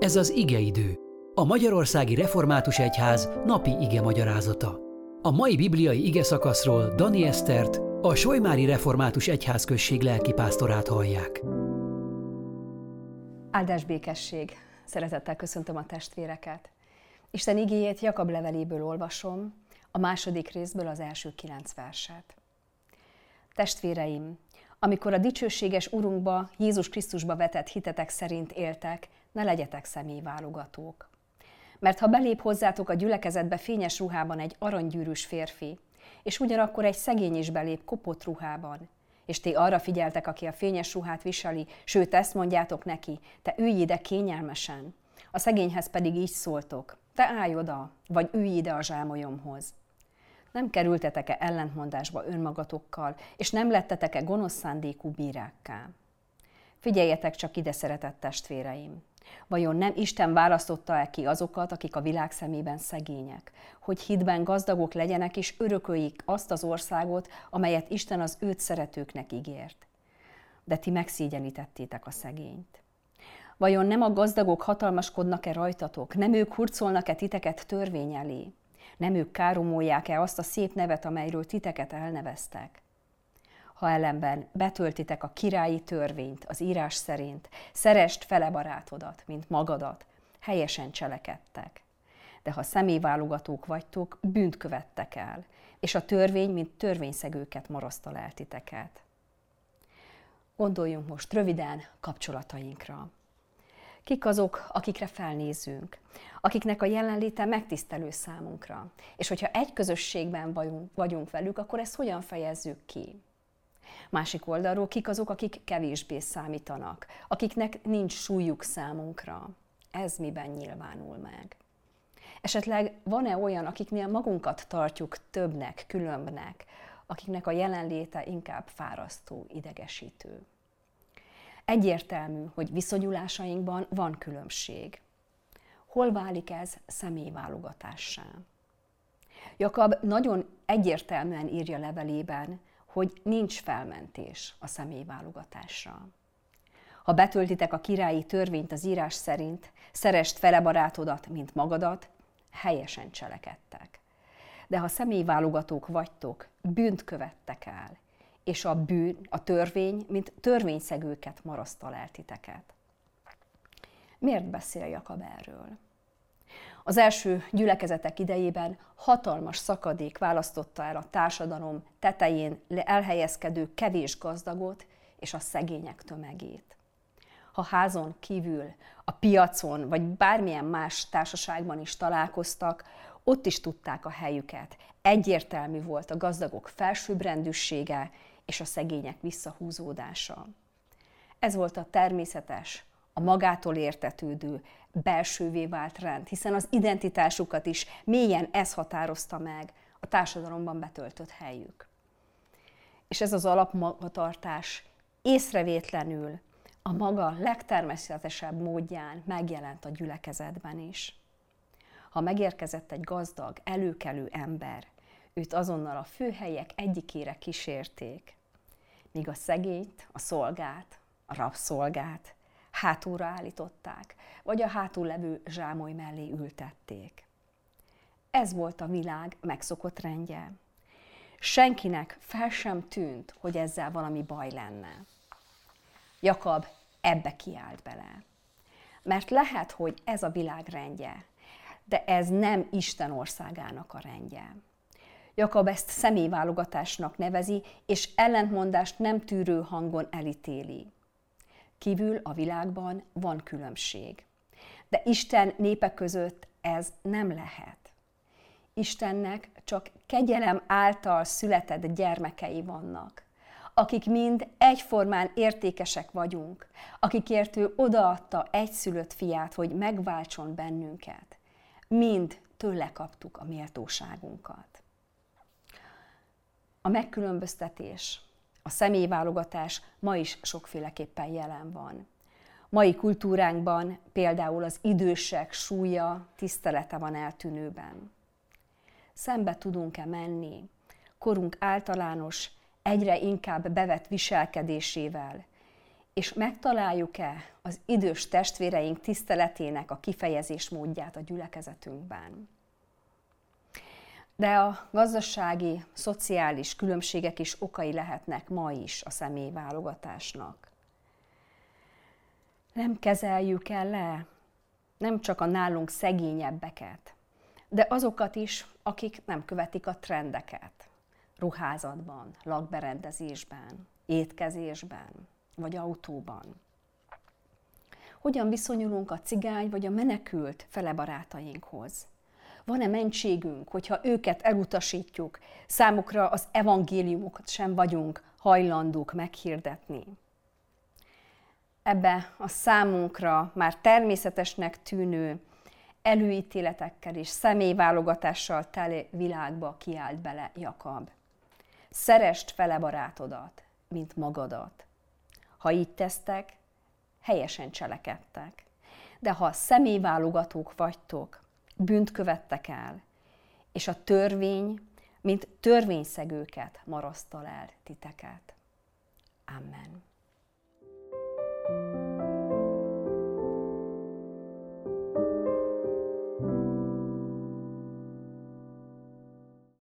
Ez az igeidő, a Magyarországi Református Egyház napi ige magyarázata. A mai bibliai ige szakaszról Dani Esztert, a Solymári Református Egyházközség lelkipásztorát hallják. Áldás békesség! Szeretettel köszöntöm a testvéreket. Isten igéjét Jakab leveléből olvasom, a második részből az első kilenc verset. Testvéreim, amikor a dicsőséges Urunkba, Jézus Krisztusba vetett hitetek szerint éltek, ne legyetek személyválogatók. Mert ha belép hozzátok a gyülekezetbe fényes ruhában egy aranygyűrűs férfi, és ugyanakkor egy szegény is belép kopott ruhában, és ti arra figyeltek, aki a fényes ruhát viseli, sőt ezt mondjátok neki, te ülj ide kényelmesen. A szegényhez pedig így szóltok, te állj oda, vagy ülj ide a zsámolyomhoz. Nem kerültetek-e ellentmondásba önmagatokkal, és nem lettetek-e gonosz szándékú bírákká? Figyeljetek csak ide, szeretett testvéreim! Vajon nem Isten választotta-e ki azokat, akik a világ szemében szegények, hogy hitben gazdagok legyenek és örököljék azt az országot, amelyet Isten az őt szeretőknek ígért? De ti megszégyenítettétek a szegényt. Vajon nem a gazdagok hatalmaskodnak-e rajtatok? Nem ők hurcolnak-e titeket törvény elé? Nem ők káromolják-e azt a szép nevet, amelyről titeket elneveztek? Ha ellenben betöltitek a királyi törvényt az írás szerint, szerest fele barátodat, mint magadat, helyesen cselekedtek. De ha személyválogatók vagytok, bűnt követtek el, és a törvény, mint törvényszegőket marasztal el titeket. Gondoljunk most röviden kapcsolatainkra. Kik azok, akikre felnézünk, akiknek a jelenléte megtisztelő számunkra, és hogyha egy közösségben vagyunk, velük, akkor ezt hogyan fejezzük ki? Másik oldalról kik azok, akik kevésbé számítanak, akiknek nincs súlyuk számunkra. Ez miben nyilvánul meg? Esetleg van-e olyan, akiknél magunkat tartjuk többnek, különbnek, akiknek a jelenléte inkább fárasztó, idegesítő? Egyértelmű, hogy viszonyulásainkban van különbség. Hol válik ez személyválogatássá? Jakab nagyon egyértelműen írja levelében, hogy nincs felmentés a személyválogatásra. Ha betöltitek a királyi törvényt az írás szerint, szerest fele barátodat, mint magadat, helyesen cselekedtek. De ha személyválogatók vagytok, bűnt követtek el, és a bűn, a törvény, mint törvényszegőket marasztal el titeket. Miért beszél Jakab erről? Az első gyülekezetek idejében hatalmas szakadék választotta el a társadalom tetején elhelyezkedő kevés gazdagot és a szegények tömegét. Ha házon kívül, a piacon vagy bármilyen más társaságban is találkoztak, ott is tudták a helyüket. Egyértelmű volt a gazdagok felsőbbrendűsége és a szegények visszahúzódása. Ez volt a természetes, a magától értetődő, belsővé vált rend, hiszen az identitásukat is mélyen ez határozta meg a társadalomban betöltött helyük. És ez az alapmagatartás észrevétlenül a maga legtermészetesebb módján megjelent a gyülekezetben is. Ha megérkezett egy gazdag, előkelő ember, őt azonnal a főhelyek egyikére kísérték, míg a szegényt, a szolgát, a rabszolgát hátulra állították, vagy a hátul levő zsámoly mellé ültették. Ez volt a világ megszokott rendje. Senkinek fel sem tűnt, hogy ezzel valami baj lenne. Jakab ebbe kiállt bele. Mert lehet, hogy ez a világ rendje, de ez nem Isten országának a rendje. Jakab ezt személyválogatásnak nevezi, és ellentmondást nem tűrő hangon elítéli. Kívül a világban van különbség. De Isten népe között ez nem lehet. Istennek csak kegyelem által született gyermekei vannak, akik mind egyformán értékesek vagyunk, akikért ő odaadta egyszülött fiát, hogy megváltson bennünket. Mind tőle kaptuk a méltóságunkat. A megkülönböztetés, a személyválogatás ma is sokféleképpen jelen van. Mai kultúránkban például az idősek súlya, tisztelete van eltűnőben. Szembe tudunk-e menni korunk általános, egyre inkább bevett viselkedésével, és megtaláljuk-e az idős testvéreink tiszteletének a kifejezés módját a gyülekezetünkben. De a gazdasági, szociális különbségek is okai lehetnek ma is a személyválogatásnak. Nem kezeljük el le nem csak a nálunk szegényebbeket, de azokat is, akik nem követik a trendeket. Ruházatban, lakberendezésben, étkezésben, vagy autóban. Hogyan viszonyulunk a cigány vagy a menekült fele barátainkhoz? Van-e mentségünk, hogyha őket elutasítjuk, számukra az evangéliumokat sem vagyunk hajlandók meghirdetni? Ebbe a számunkra már természetesnek tűnő előítéletekkel és személyválogatással teli világba kiált bele Jakab. Szerest fele barátodat, mint magadat. Ha így tesztek, helyesen cselekedtek. De ha személyválogatók vagytok, bűnt követtek el, és a törvény, mint törvényszegőket marasztal el titeket. Amen.